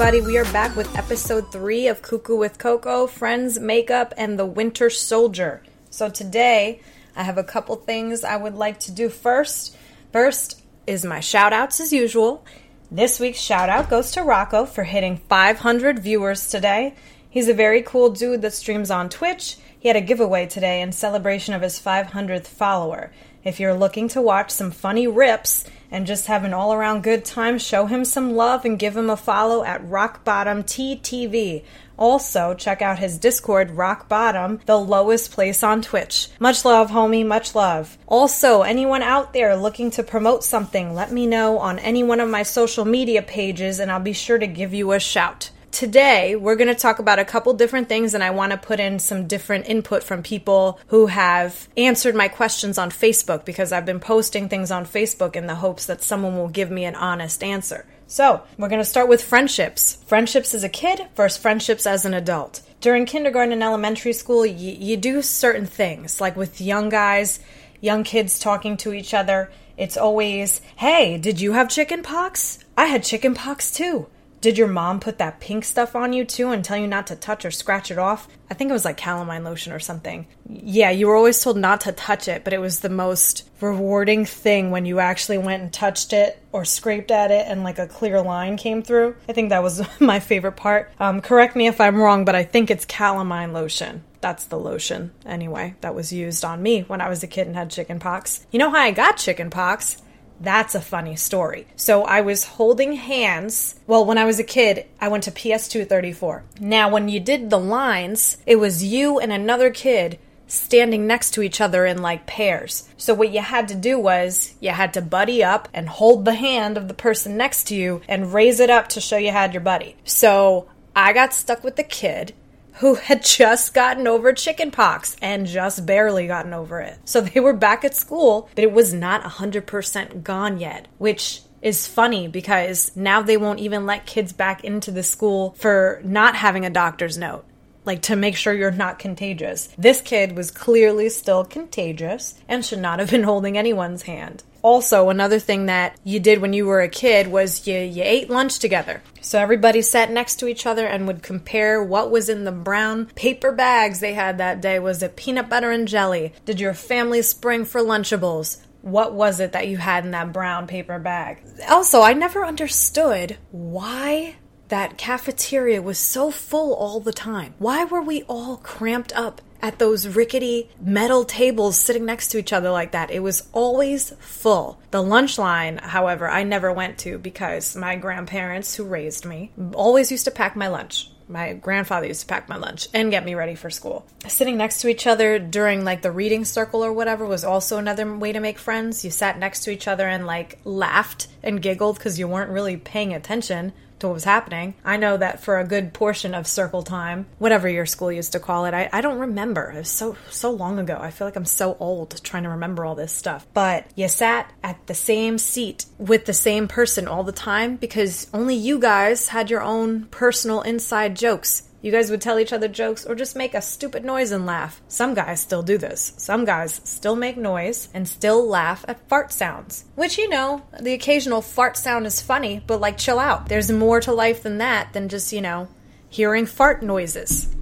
Everybody. We are back with episode three of Cuckoo with Coco, Friends, Makeup, and the Winter Soldier. So today, I have a couple things I would like to do first. First is my shout outs as usual. This week's shout out goes to Rocco for hitting 500 viewers today. He's a very cool dude that streams on Twitch. He had a giveaway today in celebration of his 500th follower. If you're looking to watch some funny rips and just have an all around good time, show him some love and give him a follow at Rock Bottom TTV. Also, check out his Discord, Rock Bottom, the lowest place on Twitch. Much love, homie, much love. Also, anyone out there looking to promote something, let me know on any one of my social media pages and I'll be sure to give you a shout. Today, we're going to talk about a couple different things, and I want to put in some different input from people who have answered my questions on Facebook because I've been posting things on Facebook in the hopes that someone will give me an honest answer. So, we're going to start with friendships. Friendships as a kid versus friendships as an adult. During kindergarten and elementary school, you, you do certain things, like with young guys, young kids talking to each other. It's always, hey, did you have chicken pox? I had chicken pox too. Did your mom put that pink stuff on you too and tell you not to touch or scratch it off? I think it was like calamine lotion or something. Yeah, you were always told not to touch it, but it was the most rewarding thing when you actually went and touched it or scraped at it and like a clear line came through. I think that was my favorite part. Um, correct me if I'm wrong, but I think it's calamine lotion. That's the lotion, anyway, that was used on me when I was a kid and had chicken pox. You know how I got chicken pox? That's a funny story. So I was holding hands. Well, when I was a kid, I went to PS234. Now, when you did the lines, it was you and another kid standing next to each other in like pairs. So what you had to do was you had to buddy up and hold the hand of the person next to you and raise it up to show you had your buddy. So I got stuck with the kid who had just gotten over chickenpox and just barely gotten over it. So they were back at school, but it was not 100% gone yet, which is funny because now they won't even let kids back into the school for not having a doctor's note. Like to make sure you're not contagious. This kid was clearly still contagious and should not have been holding anyone's hand also another thing that you did when you were a kid was you, you ate lunch together. So everybody sat next to each other and would compare what was in the brown paper bags they had that day. Was it peanut butter and jelly? Did your family spring for lunchables? What was it that you had in that brown paper bag? Also i never understood why that cafeteria was so full all the time. Why were we all cramped up at those rickety metal tables sitting next to each other like that? It was always full. The lunch line, however, I never went to because my grandparents, who raised me, always used to pack my lunch my grandfather used to pack my lunch and get me ready for school. Sitting next to each other during like the reading circle or whatever was also another way to make friends. You sat next to each other and like laughed and giggled because you weren't really paying attention to what was happening. I know that for a good portion of circle time, whatever your school used to call it, I, I don't remember. It was so so long ago. I feel like I'm so old trying to remember all this stuff. But you sat at the same seat with the same person all the time because only you guys had your own personal inside jokes. You guys would tell each other jokes or just make a stupid noise and laugh. Some guys still do this. Some guys still make noise and still laugh at fart sounds. Which, you know, the occasional fart sound is funny, but like, chill out. There's more to life than that, than just, you know, hearing fart noises.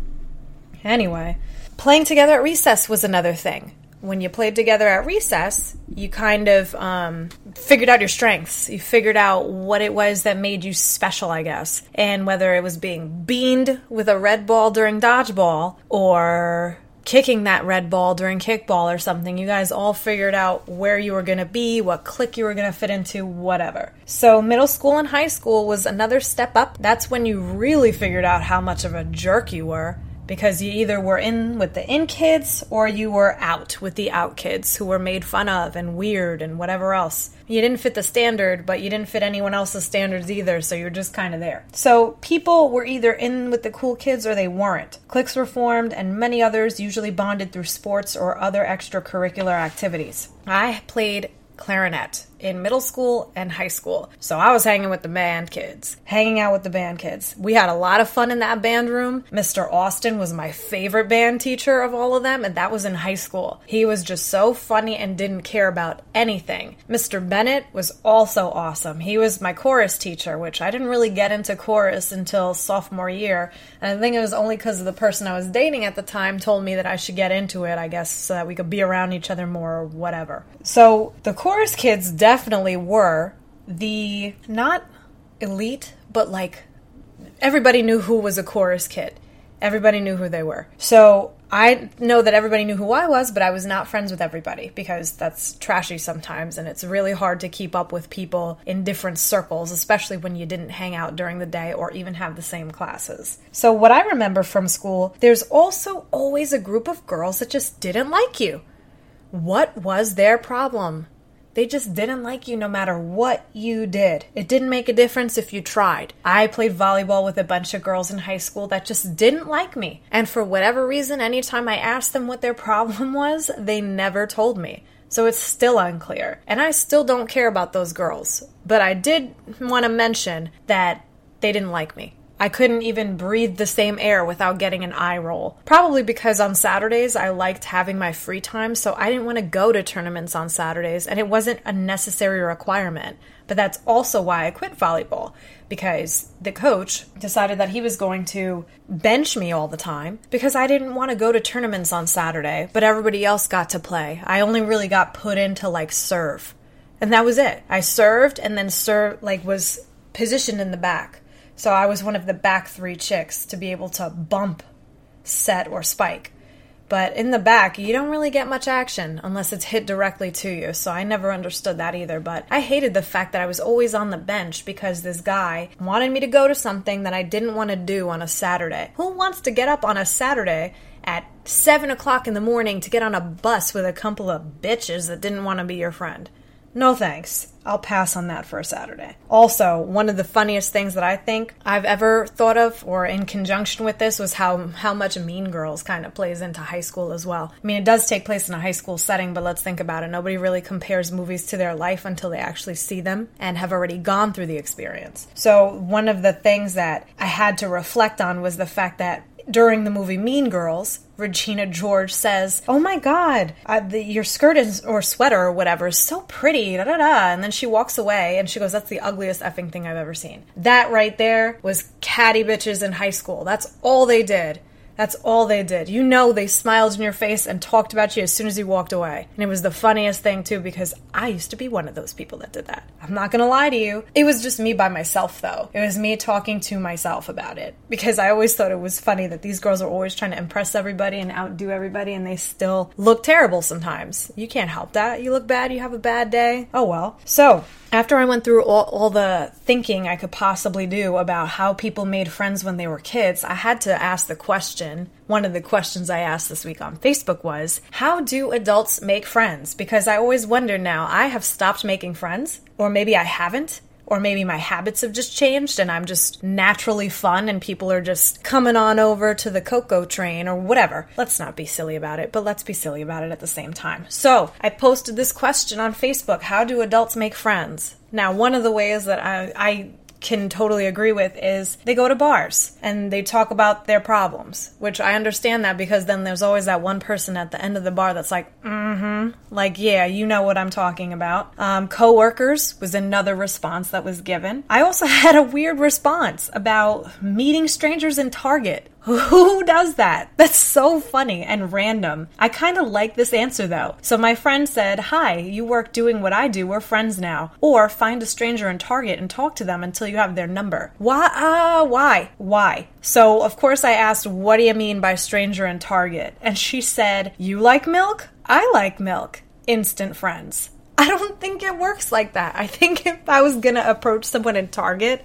Anyway, playing together at recess was another thing when you played together at recess, you kind of um, figured out your strengths. You figured out what it was that made you special, I guess. And whether it was being beamed with a red ball during dodgeball or kicking that red ball during kickball or something. You guys all figured out where you were going to be, what clique you were going to fit into, whatever. So, middle school and high school was another step up. That's when you really figured out how much of a jerk you were because you either were in with the in kids or you were out with the out kids who were made fun of and weird and whatever else. You didn't fit the standard, but you didn't fit anyone else's standards either, so you're just kind of there. So people were either in with the cool kids or they weren't. Cliques were formed, and many others usually bonded through sports or other extracurricular activities. I played clarinet in middle school and high school. So I was hanging with the band kids, hanging out with the band kids. We had a lot of fun in that band room. Mr. Austin was my favorite band teacher of all of them, and that was in high school. He was just so funny and didn't care about anything. Mr. Bennett was also awesome. He was my chorus teacher, which I didn't really get into chorus until sophomore year. And I think it was only because the person I was dating at the time told me that I should get into it, I guess, so that we could be around each other more or whatever. So the chorus kids definitely were the not elite, but like everybody knew who was a chorus kid. Everybody knew who they were. So I know that everybody knew who I was, but I was not friends with everybody because that's trashy sometimes and it's really hard to keep up with people in different circles, especially when you didn't hang out during the day or even have the same classes. So, what I remember from school, there's also always a group of girls that just didn't like you. What was their problem? They just didn't like you no matter what you did. It didn't make a difference if you tried. I played volleyball with a bunch of girls in high school that just didn't like me. And for whatever reason, anytime I asked them what their problem was, they never told me. So it's still unclear. And I still don't care about those girls. But I did want to mention that they didn't like me. I couldn't even breathe the same air without getting an eye roll. Probably because on Saturdays I liked having my free time, so I didn't want to go to tournaments on Saturdays, and it wasn't a necessary requirement. But that's also why I quit volleyball, because the coach decided that he was going to bench me all the time because I didn't want to go to tournaments on Saturday, but everybody else got to play. I only really got put in to like serve. And that was it. I served and then served, like, was positioned in the back. So I was one of the back three chicks to be able to bump, set, or spike. But in the back, you don't really get much action unless it's hit directly to you. So I never understood that either. But I hated the fact that I was always on the bench because this guy wanted me to go to something that I didn't want to do on a Saturday. Who wants to get up on a Saturday at 7 o'clock in the morning to get on a bus with a couple of bitches that didn't want to be your friend? No thanks. I'll pass on that for a Saturday. Also, one of the funniest things that I think I've ever thought of, or in conjunction with this, was how how much Mean Girls kind of plays into high school as well. I mean, it does take place in a high school setting, but let's think about it. Nobody really compares movies to their life until they actually see them and have already gone through the experience. So, one of the things that I had to reflect on was the fact that during the movie Mean Girls, Regina George says, "Oh my God, uh, the, your skirt is, or sweater or whatever is so pretty." Da da da. And then she walks away and she goes, "That's the ugliest effing thing I've ever seen." That right there was catty bitches in high school. That's all they did. That's all they did. You know, they smiled in your face and talked about you as soon as you walked away. And it was the funniest thing, too, because I used to be one of those people that did that. I'm not gonna lie to you. It was just me by myself, though. It was me talking to myself about it. Because I always thought it was funny that these girls are always trying to impress everybody and outdo everybody, and they still look terrible sometimes. You can't help that. You look bad, you have a bad day. Oh well. So, after I went through all, all, the thinking I could possibly do about how people made friends when they were kids, I had to ask the question. One of the questions I asked this week on Facebook was How do adults make friends? Because I always wonder now, I have stopped making friends, or maybe I haven't. Or maybe my habits have just changed and I'm just naturally fun and people are just coming on over to the cocoa train or whatever. Let's not be silly about it, but let's be silly about it at the same time. So, I posted this question on Facebook How do adults make friends? Now, one of the ways that I, I can totally agree with is they go to bars and they talk about their problems, which I understand that because then there's always that one person at the end of the bar that's like, mm hmm, like, yeah, you know what I'm talking about. Um, coworkers was another response that was given. I also had a weird response about meeting strangers in Target Who does that? That's so funny and random. I kind of like this answer though. So my friend said, Hi, you work doing what I do. We're friends now. Or find a stranger in Target and talk to them until you have their number. Why? Uh, why? Why? So, of course, I asked, What do you mean by stranger in Target? And she said, You like milk? I like milk. Instant friends. I don't think it works like that. I think if I was gonna approach someone in Target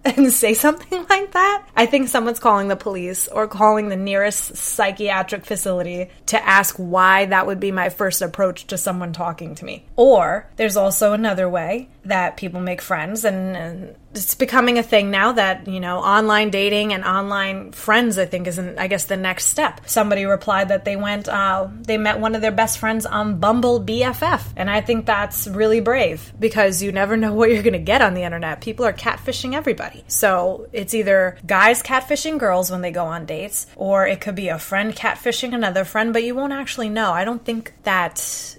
and say something like that, I think someone's calling the police or calling the nearest psychiatric facility to ask why that would be my first approach to someone talking to me. Or there's also another way that people make friends and, and it's becoming a thing now that you know online dating and online friends i think is not i guess the next step. Somebody replied that they went uh, they met one of their best friends on bumble bff and i think that's really brave because you never know what you're going to get on the internet. People are catfishing everybody. So it's either guys catfishing girls when they go on dates or it could be a friend catfishing another friend but you won't actually know. I don't think that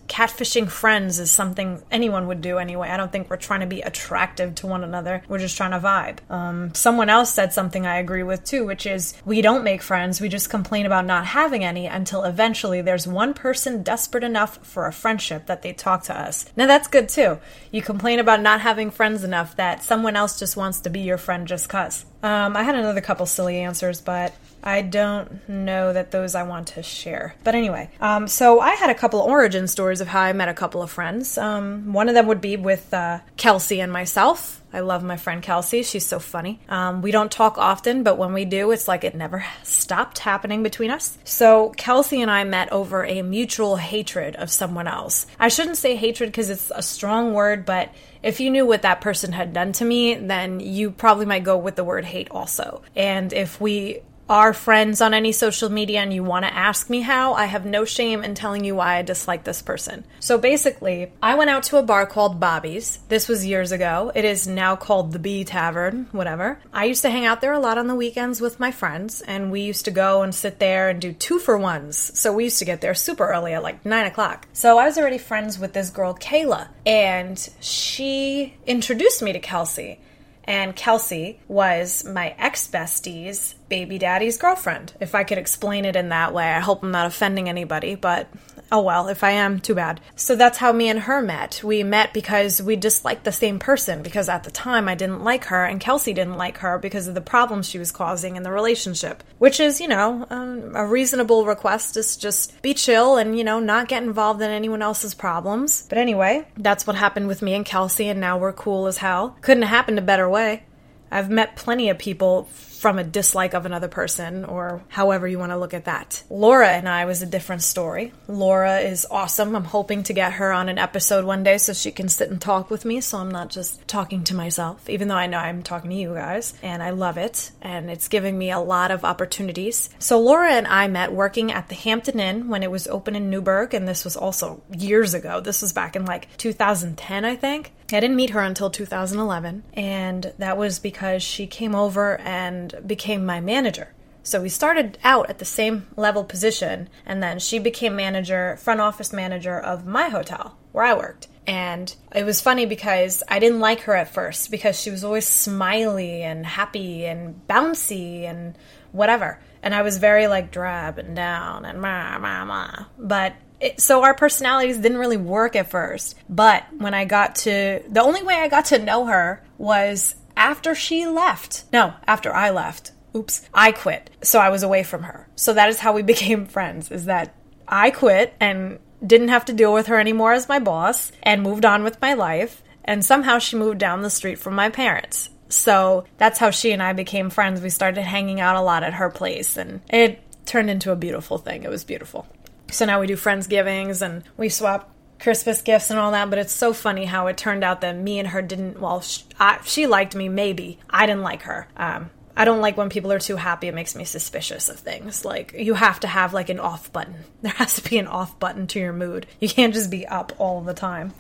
catfishing friends is something anyone would do anyway. I don't think we're trying to be attractive to one another. We're just trying to vibe. Um, someone else said something I agree with too, which is we don't make friends, we just complain about not having any until eventually there's one person desperate enough for a friendship that they talk to us. Now that's good too. You complain about not having friends enough that someone else just wants to be your friend just cuz. Um, I had another couple silly answers, but I don't know that those I want to share. But anyway, um, so I had a couple origin stories of how I met a couple of friends. Um, one of them would be with uh, Kelsey and myself. I love my friend Kelsey. She's so funny. Um, we don't talk often, but when we do, it's like it never stopped happening between us. So Kelsey and I met over a mutual hatred of someone else. I shouldn't say hatred because it's a strong word, but if you knew what that person had done to me, then you probably might go with the word hate also. And if we are friends on any social media and you want to ask me how, I have no shame in telling you why I dislike this person. So basically, I went out to a bar called Bobby's. This was years ago. It is now called the Bee Tavern, whatever. I used to hang out there a lot on the weekends with my friends, and we used to go and sit there and do two for ones. So we used to get there super early at like nine o'clock. So I was already friends with this girl, Kayla, and she introduced me to Kelsey. And Kelsey was my ex bestie's baby daddy's girlfriend, if I could explain it in that way. I hope I'm not offending anybody, but oh well, if I am, too bad. So that's how me and her met. We met because we disliked the same person, because at the time I didn't like her, and Kelsey didn't like her because of the problems she was causing in the relationship. Which is, you know, um, a reasonable request is just be chill and, you know, not get involved in anyone else's problems. But anyway, that's what happened with me and Kelsey, and now we're cool as hell. Couldn't have happened a better way. I've met plenty of people from a dislike of another person, or however you want to look at that. Laura and I was a different story. Laura is awesome. I'm hoping to get her on an episode one day so she can sit and talk with me so I'm not just talking to myself, even though I know I'm talking to you guys. And I love it, and it's giving me a lot of opportunities. So, Laura and I met working at the Hampton Inn when it was open in Newburgh, and this was also years ago. This was back in like 2010, I think. I didn't meet her until 2011, and that was because she came over and became my manager. So we started out at the same level position, and then she became manager, front office manager of my hotel where I worked. And it was funny because I didn't like her at first because she was always smiley and happy and bouncy and whatever. And I was very like drab and down and ma ma ma. But it, so our personalities didn't really work at first. But when I got to the only way I got to know her was after she left. No, after I left. Oops, I quit. So I was away from her. So that is how we became friends is that I quit and didn't have to deal with her anymore as my boss and moved on with my life. And somehow she moved down the street from my parents. So that's how she and I became friends. We started hanging out a lot at her place and it turned into a beautiful thing. It was beautiful. So now we do Friendsgivings and we swap Christmas gifts and all that, but it's so funny how it turned out that me and her didn't. Well, she, I, she liked me, maybe. I didn't like her. Um, I don't like when people are too happy. It makes me suspicious of things. Like, you have to have like an off button. There has to be an off button to your mood. You can't just be up all the time.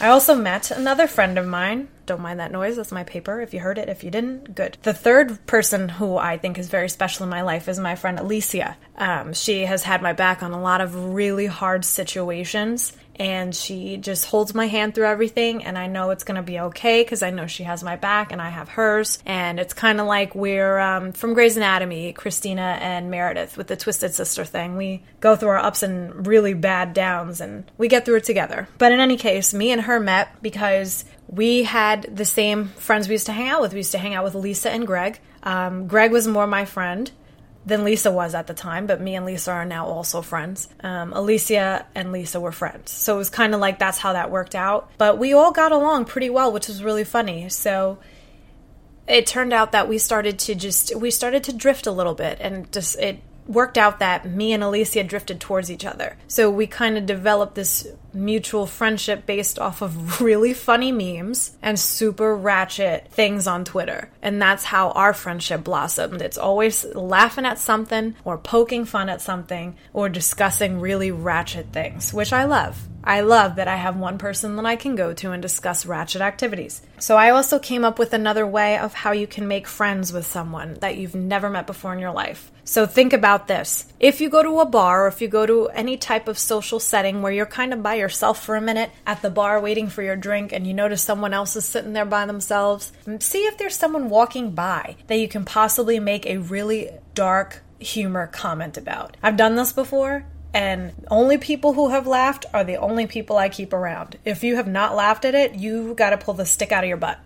I also met another friend of mine Don't mind that noise. That's my paper. If you heard it, if you didn't, good. The third person who I think is very special in my life is my friend Alicia. Um, she has had my back on a lot of really hard situations and she just holds my hand through everything and i know it's going to be okay because i know she has my back and i have hers. And it's kind of like we're um, from grey's anatomy cristina and meredith with the twisted sister thing. We go through our ups and really bad downs and we get through it together. But in any case me and her met because we had the same friends we used to hang out with. We used to hang out with lisa and greg. Um, greg was more my friend than Lisa was at the time, but me and Lisa are now also friends. Um, Alicia and Lisa were friends. So it was kind of like that's how that worked out. But we all got along pretty well, which was really funny. So it turned out that we started to just, we started to drift a little bit and just, it worked out that me and Alicia drifted towards each other. So we kind of developed this mutual friendship based off of really funny memes and super ratchet things on Twitter. And that's how our friendship blossomed. It's always laughing at something or poking fun at something or discussing really ratchet things, which I love. I love that I have one person that I can go to and discuss ratchet activities. So I also came up with another way of how you can make friends with someone that you've never met before in your life. So think about this. If you go to a bar or if you go to any type of social setting where you're kind of by yourself for a minute at the bar waiting for your drink and you notice someone else is sitting there by themselves, see if there's someone walking by that you can possibly make a really dark humor comment about. I've done this before and only people who have laughed are the only people I keep around. If you have not laughed at it, you got to pull the stick out of your butt.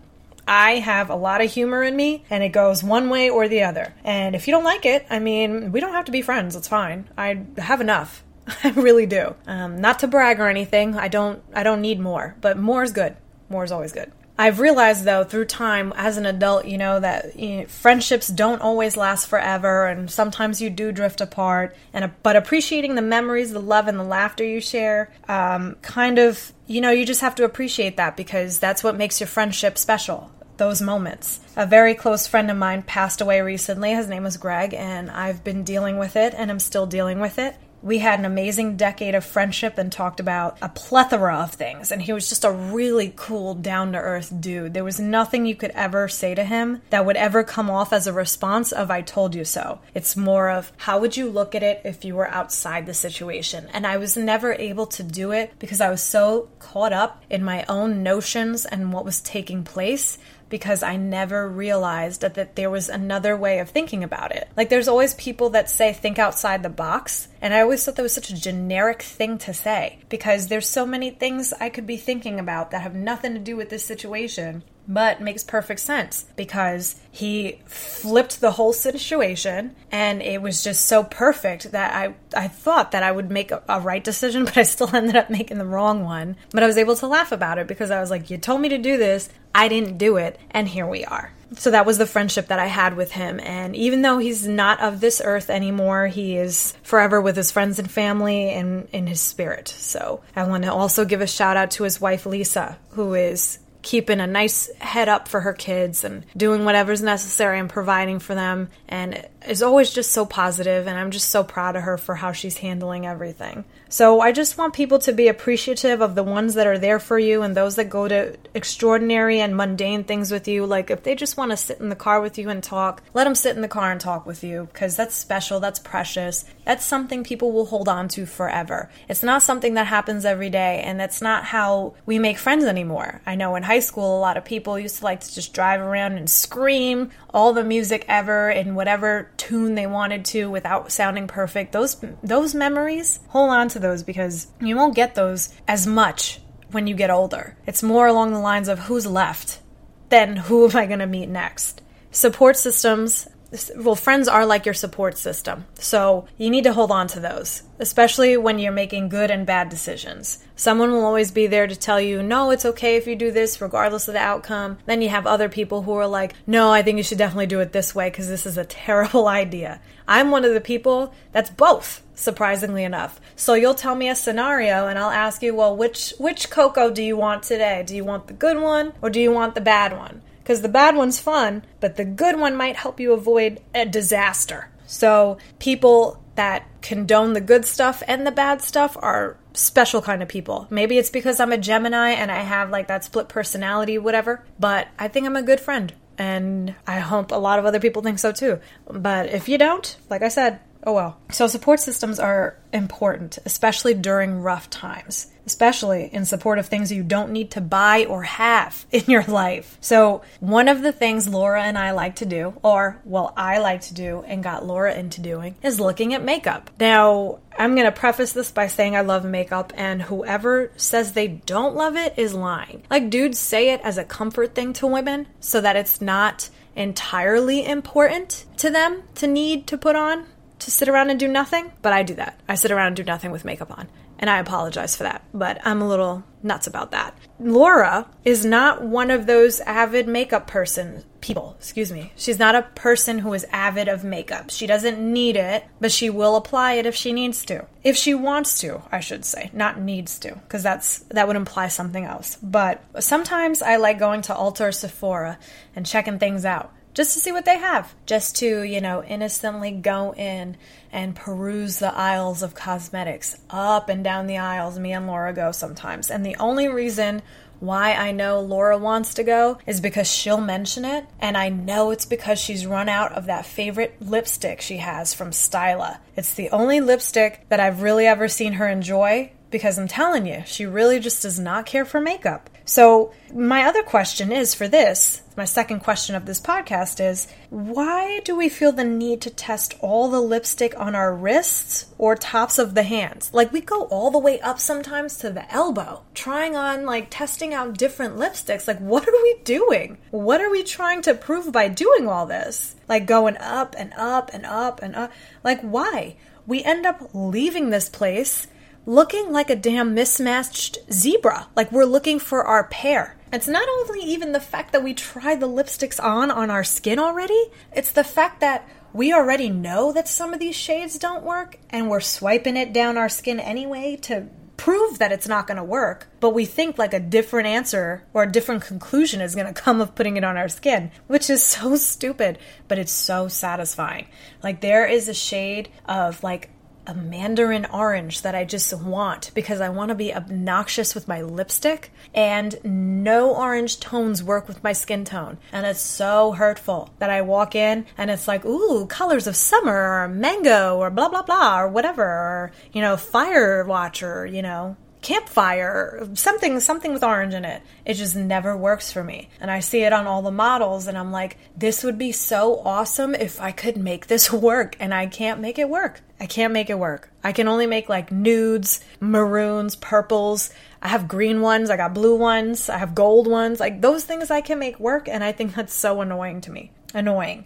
I have a lot of humor in me, and it goes one way or the other. And if you don't like it, I mean, we don't have to be friends. It's fine. I have enough. I really do. Um, not to brag or anything. I don't. I don't need more. But more is good. More is always good. I've realized though through time as an adult, you know that you know, friendships don't always last forever, and sometimes you do drift apart. And but appreciating the memories, the love, and the laughter you share, um, kind of, you know, you just have to appreciate that because that's what makes your friendship special. Those moments. A very close friend of mine passed away recently. His name was Greg, and I've been dealing with it, and I'm still dealing with it we had an amazing decade of friendship and talked about a plethora of things. And he was just a really cool, down to earth dude. There was nothing you could ever say to him that would ever come off as a response of, I told you so. It's more of, how would you look at it if you were outside the situation? And I was never able to do it because I was so caught up in my own notions and what was taking place because I never realized that, that there was another way of thinking about it. Like, there's always people that say, think outside the box. And I always thought that was such a generic thing to say because there's so many things I could be thinking about that have nothing to do with this situation but makes perfect sense because he flipped the whole situation and it was just so perfect that I, I thought that I would make a, a, right decision, but I still ended up making the wrong one. But I was able to laugh about it because I was like, You told me to do this, I didn't do it, and here we are. So that was the friendship that I had with him. And even though he's not of this earth anymore, he is forever with his friends and family and in his spirit. So I want to also give a shout out to his wife, Lisa, who is keeping a nice head up for her kids and doing whatever's necessary and providing for them and is always just so positive and I'm just so proud of her for how she's handling everything. So I just want people to be appreciative of the ones that are there for you and those that go to extraordinary and mundane things with you. Like if they just want to sit in the car with you and talk, let them sit in the car and talk with you because that's special, that's precious. That's something people will hold on to forever. It's not something that happens every day and that's not how we make friends anymore. I know in high school a lot of people used to like to just drive around and scream all the music ever in whatever tune they wanted to without sounding perfect. Those those memories, hold on to those because you won't get those as much when you get older. It's more along the lines of who's left than who am I going to meet next. Support systems well, friends are like your support system. So you need to hold on to those, especially when you're making good and bad decisions. Someone will always be there to tell you, no, it's okay if you do this, regardless of the outcome. Then you have other people who are like, no, I think you should definitely do it this way because this is a terrible idea. I'm one of the people that's both, surprisingly enough. So you'll tell me a scenario and I'll ask you, well, which, which cocoa do you want today? Do you want the good one or do you want the bad one? because the bad one's fun, but the good one might help you avoid a disaster. So people that condone the good stuff and the bad stuff are special kind of people. Maybe it's because I'm a Gemini and I have like that split personality, whatever, but I think I'm a good friend. And I hope a lot of other people think so too. But if you don't, like I said, oh well. So support systems are important, especially during rough times especially in support of things you don't need to buy or have in your life. So, one of the things Laura and I like to do, or well, I like to do and got Laura into doing, is looking at makeup. Now, I'm going to preface this by saying I love makeup, and whoever says they don't love it is lying. Like, dudes say it as a comfort thing to women so that it's not entirely important to them to need to put on to sit around and do nothing, but I do that. I sit around and do nothing with makeup on. And I apologize for that, but I'm a little nuts about that. Laura is not one of those avid makeup person people, excuse me. She's not a person who is avid of makeup. She doesn't need it, but she will apply it if she needs to. If she wants to, I should say, not needs to, because that's that would imply something else. But sometimes I like going to Ulta or Sephora and checking things out just to see what they have, just to, you know, innocently go in and peruse the aisles of cosmetics up and down the aisles. Me and Laura go sometimes. And the only reason why I know Laura wants to go is because she'll mention it, and I know it's because she's run out of that favorite lipstick she has from Stila. It's the only lipstick that I've really ever seen her enjoy because I'm telling you, she really just does not care for makeup. So, my other question is for this my second question of this podcast is why do we feel the need to test all the lipstick on our wrists or tops of the hands? Like, we go all the way up sometimes to the elbow, trying on, like, testing out different lipsticks. Like, what are we doing? What are we trying to prove by doing all this? Like, going up and up and up and up. Like, why? We end up leaving this place looking like a damn mismatched zebra. Like we're looking for our pair. It's not only even the fact that we tried the lipsticks on on our skin already, it's the fact that we already know that some of these shades don't work and we're swiping it down our skin anyway to prove that it's not going to work, but we think like a different answer or a different conclusion is going to come of putting it on our skin, which is so stupid, but it's so satisfying. Like there is a shade of like a mandarin orange that I just want because I want to be obnoxious with my lipstick, and no orange tones work with my skin tone. And it's so hurtful that I walk in and it's like, ooh, colors of summer or mango or blah blah blah or whatever, or you know, fire watcher, you know, campfire, something something with orange in it. It just never works for me. And I see it on all the models and I'm like, this would be so awesome if I could make this work and I can't make it work. I can't make it work. I can only make like nudes, maroons, purples. I have green ones, I got blue ones, I have gold ones. Like those things I can make work and I think that's so annoying to me. Annoying.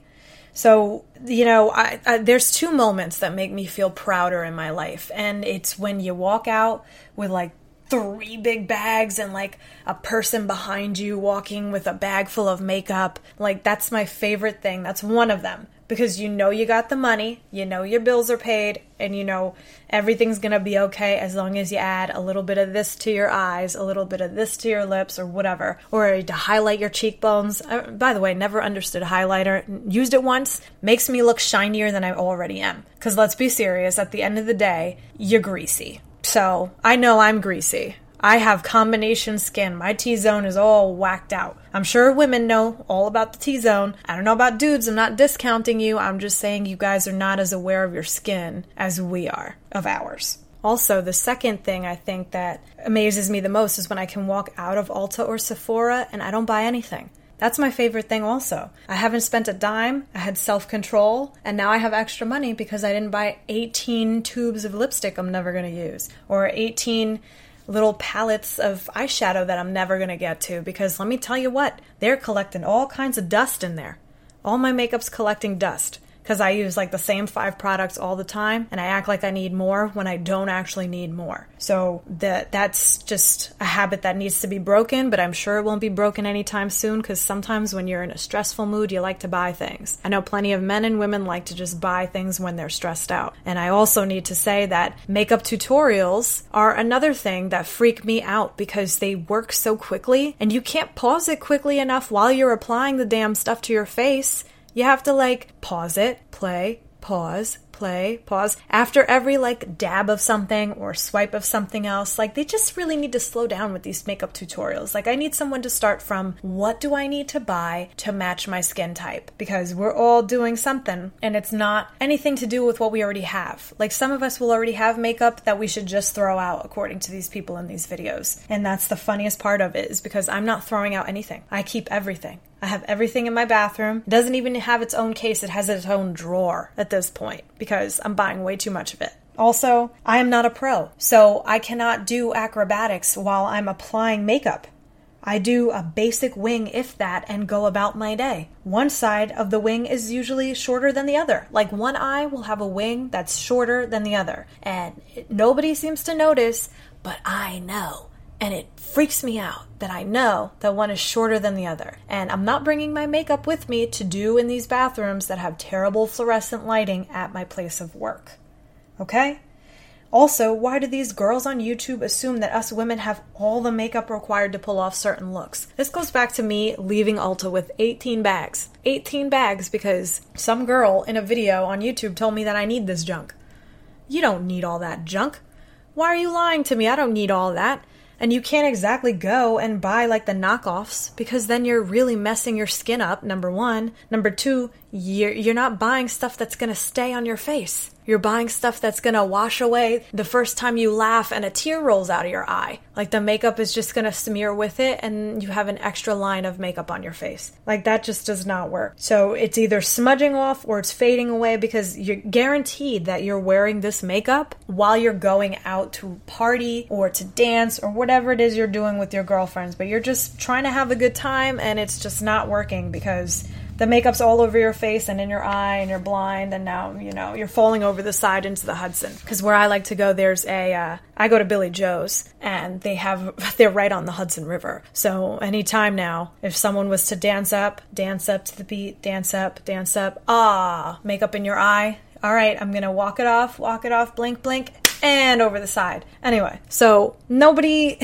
So, you know, I, I, there's two moments that make me feel prouder in my life. And it's when you walk out with like three big bags and like a person behind you walking with a bag full of makeup. Like, that's my favorite thing. That's one of them because you know you got the money, you know your bills are paid, and you know everything's gonna be okay as long as you add a little bit of this to your eyes, a little bit of this to your lips, or whatever, or to highlight your cheekbones. Uh, by the way, never understood highlighter. Used it once, makes me look shinier than I already am. Because let's be serious, at the end of the day, you're greasy. So I know I'm greasy. I have combination skin. My T zone is all whacked out. I'm sure women know all about the T zone. I don't know about dudes. I'm not discounting you. I'm just saying you guys are not as aware of your skin as we are of ours. Also, the second thing I think that amazes me the most is when I can walk out of Ulta or Sephora and I don't buy anything. That's my favorite thing, also. I haven't spent a dime, I had self control, and now I have extra money because I didn't buy 18 tubes of lipstick I'm never going to use, or 18 little palettes of eyeshadow that I'm never going to get to because let me tell you what, they're collecting all kinds of dust in there. All my makeup's collecting dust because I use like the same five products all the time and I act like I need more when I don't actually need more. So that that's just a habit that needs to be broken, but I'm sure it won't be broken anytime soon cuz sometimes when you're in a stressful mood, you like to buy things. I know plenty of men and women like to just buy things when they're stressed out. And I also need to say that makeup tutorials are another thing that freak me out because they work so quickly and you can't pause it quickly enough while you're applying the damn stuff to your face you have to like pause it, play, pause, play, pause, after every like dab of something or swipe of something else. Like they just really need to slow down with these makeup tutorials. Like I need someone to start from what do I need to buy to match my skin type? Because we're all doing something and it's not anything to do with what we already have. Like some of us will already have makeup that we should just throw out according to these people in these videos. And that's the funniest part of it is because I'm not throwing out anything. I keep everything. I have everything in my bathroom. It doesn't even have its own case, it has its own drawer at this point because I'm buying way too much of it. Also, I am not a pro, so I cannot do acrobatics while I'm applying makeup. I do a basic wing, if that, and go about my day. One side of the wing is usually shorter than the other. Like one eye will have a wing that's shorter than the other. And nobody seems to notice, but I know. And it freaks me out that I know that one is shorter than the other. And I'm not bringing my makeup with me to do in these bathrooms that have terrible fluorescent lighting at my place of work. Okay? Also, why do these girls on YouTube assume that us women have all the makeup required to pull off certain looks? This goes back to me leaving Ulta with 18 bags. 18 bags because some girl in a video on YouTube told me that I need this junk. You don't need all that junk. Why are you lying to me? I don't need all that. And you can't exactly go and buy like the knockoffs because then you're really messing your skin up, number one. Number two, you're, you're not buying stuff that's gonna stay on your face. You're buying stuff that's gonna wash away the first time you laugh and a tear rolls out of your eye. Like the makeup is just gonna smear with it and you have an extra line of makeup on your face. Like that just does not work. So it's either smudging off or it's fading away because you're guaranteed that you're wearing this makeup while you're going out to party or to dance or whatever it is you're doing with your girlfriends. But you're just trying to have a good time and it's just not working because the makeup's all over your face and in your eye and you're blind and now you know you're falling over the side into the hudson because where i like to go there's a uh, I go to billy joe's and they have they're right on the hudson river so anytime now if someone was to dance up dance up to the beat dance up dance up ah makeup in your eye all right i'm gonna walk it off walk it off blink blink and over the side. Anyway, so nobody,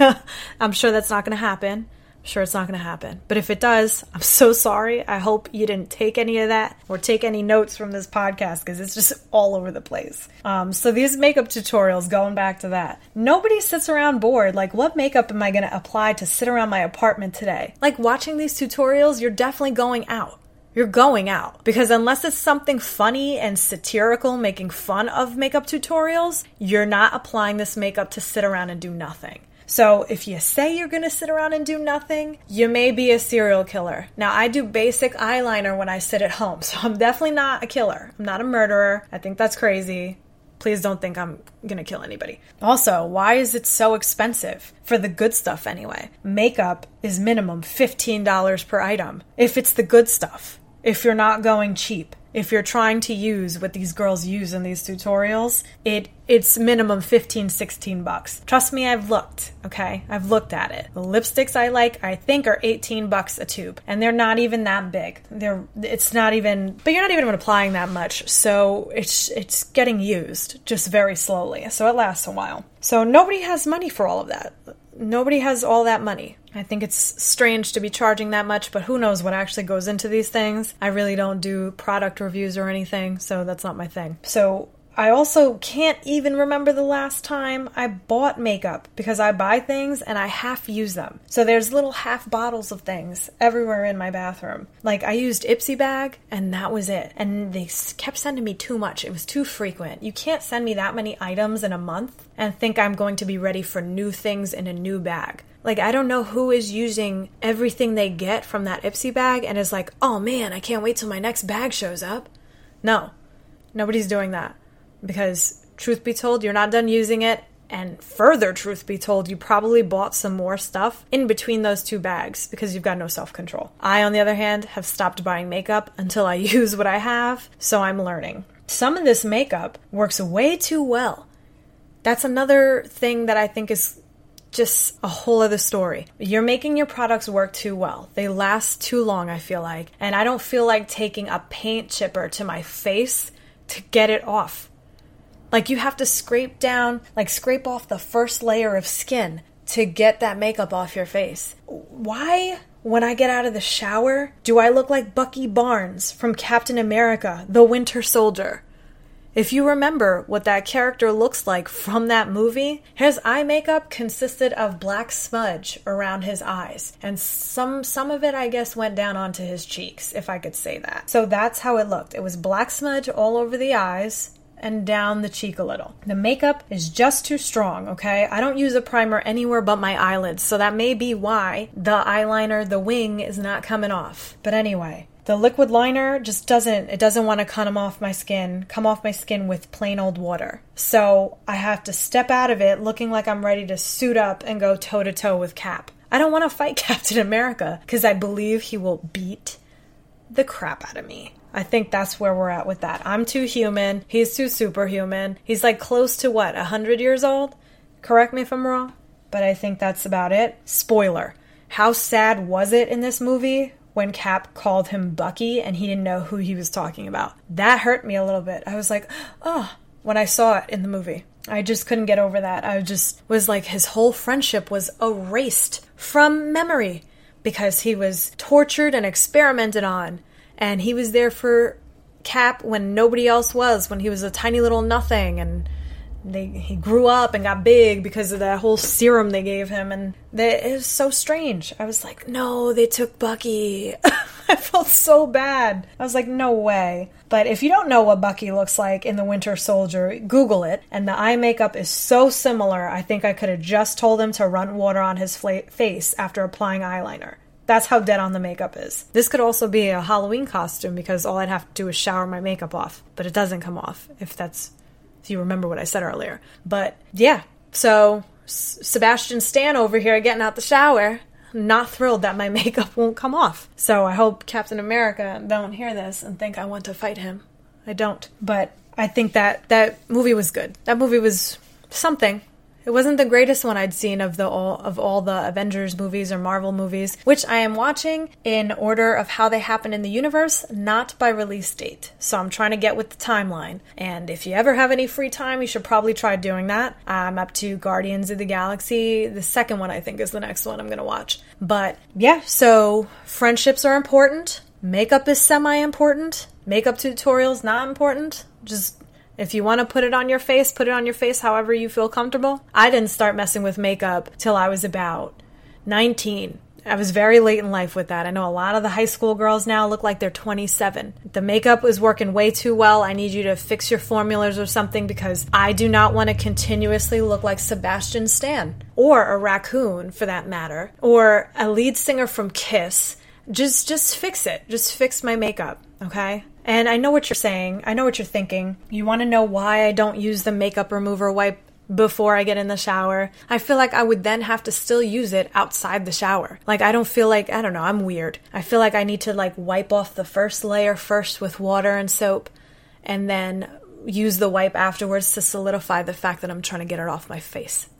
I'm sure that's not going to happen. Sure, it's not going to happen. But if it does, I'm so sorry. I hope you didn't take any of that or take any notes from this podcast because it's just all over the place. Um, so, these makeup tutorials, going back to that, nobody sits around bored. Like, what makeup am I going to apply to sit around my apartment today? Like, watching these tutorials, you're definitely going out you're going out. Because unless it's something funny and satirical, making fun of makeup tutorials, you're not applying this makeup to sit around and do nothing. So if you say you're gonna sit around and do nothing, you may be a serial killer. Now, I do basic eyeliner when I sit at home, so I'm definitely not a killer. I'm not a murderer. I think that's crazy. Please don't think I'm gonna kill anybody. Also, why is it so expensive? For the good stuff, anyway. Makeup is minimum $15 per item if it's the good stuff. If you're not going cheap if you're trying to use what these girls use in these tutorials, it it's minimum 15 16 bucks. Trust me, I've looked, okay? I've looked at it. The lipsticks I like, I think are 18 bucks a tube, and they're not even that big. They're it's not even but you're not even applying that much. So it's it's getting used just very slowly. So it lasts a while. So nobody has money for all of that nobody has all that money. I think it's strange to be charging that much, but who knows what actually goes into these things. I really don't do product reviews or anything, so that's not my thing. So I also can't even remember the last time I bought makeup because I buy things and I half use them. So there's little half bottles of things everywhere in my bathroom. Like I used Ipsy bag and that was it. And they kept sending me too much. It was too frequent. You can't send me that many items in a month and think I'm going to be ready for new things in a new bag. Like, I don't know who is using everything they get from that Ipsy bag and is like, oh man, I can't wait till my next bag shows up. No, nobody's doing that because truth be told, you're not done using it. And further, truth be told, you probably bought some more stuff in between those two bags because you've got no self control. I, on the other hand, have stopped buying makeup until I use what I have, so I'm learning. Some of this makeup works way too well. That's another thing that I think is just a whole other story. You're making your products work too well. They last too long, I feel like. And I don't feel like taking a paint chipper to my face to get it off. Like you have to scrape down, like scrape off the first layer of skin to get that makeup off your face. Why, when I get out of the shower, do I look like Bucky Barnes from Captain America, the Winter Soldier? If you remember what that character looks like from that movie, his eye makeup consisted of black smudge around his eyes, and some some of it I guess went down onto his cheeks, if I could say that. So that's how it looked. It was black smudge all over the eyes and down the cheek a little. The makeup is just too strong, okay? I don't use a primer anywhere but my eyelids, so that may be why the eyeliner, the wing is not coming off. But anyway, the liquid liner just doesn't it doesn't want to come off my skin come off my skin with plain old water so i have to step out of it looking like i'm ready to suit up and go toe to toe with cap i don't want to fight captain america because i believe he will beat the crap out of me I think that's where we're at with that. I'm too human. He's too superhuman. He's like close to what, 100 years old? Correct me if I'm wrong. But I think that's about it. Spoiler. How sad was it in this movie when Cap called him Bucky and he didn't know who he was talking about? That hurt me a little bit. I was like, oh, when I saw it in the movie. I just couldn't get over that. I just was like, his whole friendship was erased from memory because he was tortured and experimented on and he was there for Cap when nobody else was, when he was a tiny little nothing, and they he grew up and got big because of that whole serum they gave him, and it was so strange. I was like, no, they took Bucky. I felt so bad. I was like, no way. But if you don't know what Bucky looks like in The Winter Soldier, Google it. And the eye makeup is so similar, I think I could have just told him to run water on his fla- face after applying eyeliner. That's how dead on the makeup is. This could also be a Halloween costume because all I'd have to do is shower my makeup off, but it doesn't come off if that's if you remember what I said earlier. But yeah, so S- Sebastian Stan over here getting out the shower, not thrilled that my makeup won't come off. So I hope Captain America don't hear this and think I want to fight him. I don't. But I think that that movie was good. That movie was something. It wasn't the greatest one I'd seen of the all of all the Avengers movies or Marvel movies, which I am watching in order of how they happen in the universe, not by release date. So I'm trying to get with the timeline. And if you ever have any free time, you should probably try doing that. I'm up to Guardians of the Galaxy. The second one I think is the next one I'm going to watch. But yeah, so friendships are important. Makeup is semi important. Makeup tutorials not important. Just if you want to put it on your face, put it on your face however you feel comfortable. I didn't start messing with makeup till I was about 19. I was very late in life with that. I know a lot of the high school girls now look like they're 27. The makeup is working way too well. I need you to fix your formulas or something because I do not want to continuously look like Sebastian Stan or a raccoon for that matter or a lead singer from Kiss. Just just fix it. Just fix my makeup, okay? And I know what you're saying. I know what you're thinking. You want to know why I don't use the makeup remover wipe before I get in the shower. I feel like I would then have to still use it outside the shower. Like I don't feel like I don't know, I'm weird. I feel like I need to like wipe off the first layer first with water and soap and then use the wipe afterwards to solidify the fact that I'm trying to get it off my face.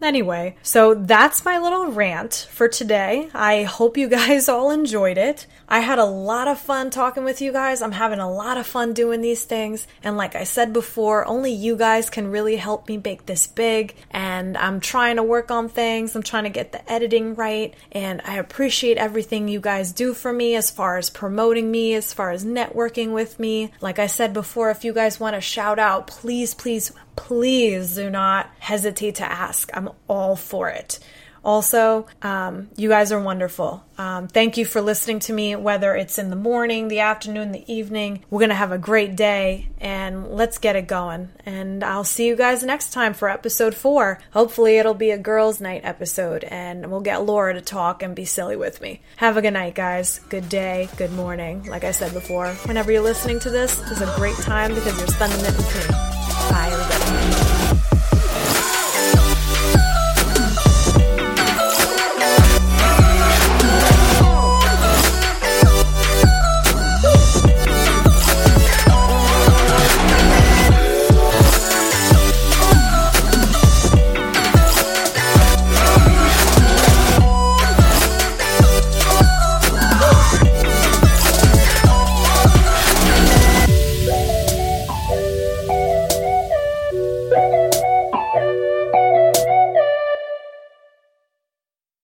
Anyway, so that's my little rant for today. I hope you guys all enjoyed it. I had a lot of fun talking with you guys. I'm having a lot of fun doing these things. And like I said before, only you guys can really help me make this big. And I'm trying to work on things. I'm trying to get the editing right. And I appreciate everything you guys do for me as far as promoting me, as far as networking with me. Like I said before, if you guys want to shout out, please, please, please do not hesitate to ask. I'm all for it. Also, um, you guys are wonderful. Um, thank you for listening to me, whether it's in the morning, the afternoon, the evening. We're going to have a great day and let's get it going. And I'll see you guys next time for episode four. Hopefully, it'll be a girls' night episode and we'll get Laura to talk and be silly with me. Have a good night, guys. Good day, good morning. Like I said before, whenever you're listening to this, is a great time because you're spending it with me. Everybody.